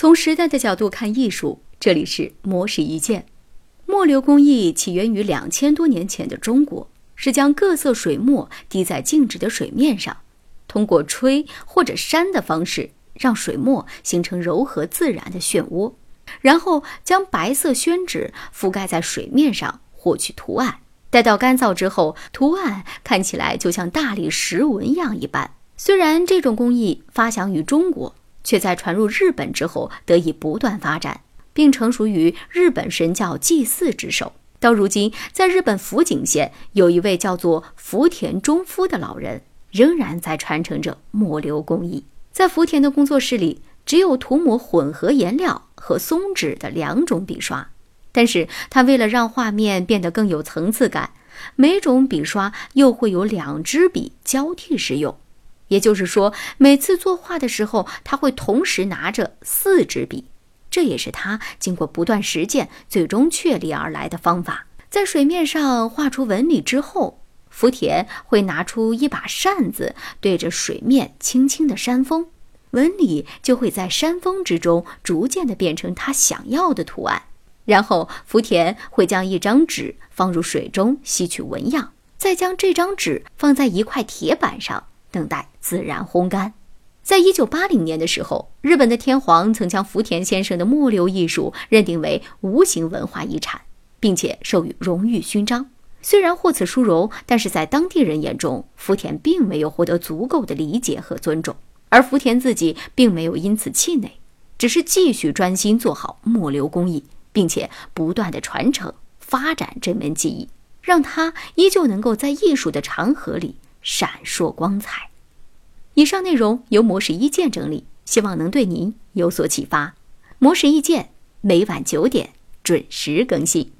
从时代的角度看艺术，这里是魔石一件。墨流工艺起源于两千多年前的中国，是将各色水墨滴在静止的水面上，通过吹或者扇的方式，让水墨形成柔和自然的漩涡，然后将白色宣纸覆盖在水面上，获取图案。待到干燥之后，图案看起来就像大理石纹样一般。虽然这种工艺发祥于中国。却在传入日本之后得以不断发展，并成熟于日本神教祭祀之手。到如今，在日本福井县有一位叫做福田忠夫的老人，仍然在传承着墨流工艺。在福田的工作室里，只有涂抹混合颜料和松脂的两种笔刷，但是他为了让画面变得更有层次感，每种笔刷又会有两支笔交替使用。也就是说，每次作画的时候，他会同时拿着四支笔，这也是他经过不断实践最终确立而来的方法。在水面上画出纹理之后，福田会拿出一把扇子，对着水面轻轻的扇风，纹理就会在扇风之中逐渐的变成他想要的图案。然后，福田会将一张纸放入水中吸取纹样，再将这张纸放在一块铁板上。等待自然烘干。在一九八零年的时候，日本的天皇曾将福田先生的墨流艺术认定为无形文化遗产，并且授予荣誉勋章。虽然获此殊荣，但是在当地人眼中，福田并没有获得足够的理解和尊重。而福田自己并没有因此气馁，只是继续专心做好墨流工艺，并且不断的传承发展这门技艺，让他依旧能够在艺术的长河里。闪烁光彩。以上内容由模式一剑整理，希望能对您有所启发。模式一剑每晚九点准时更新。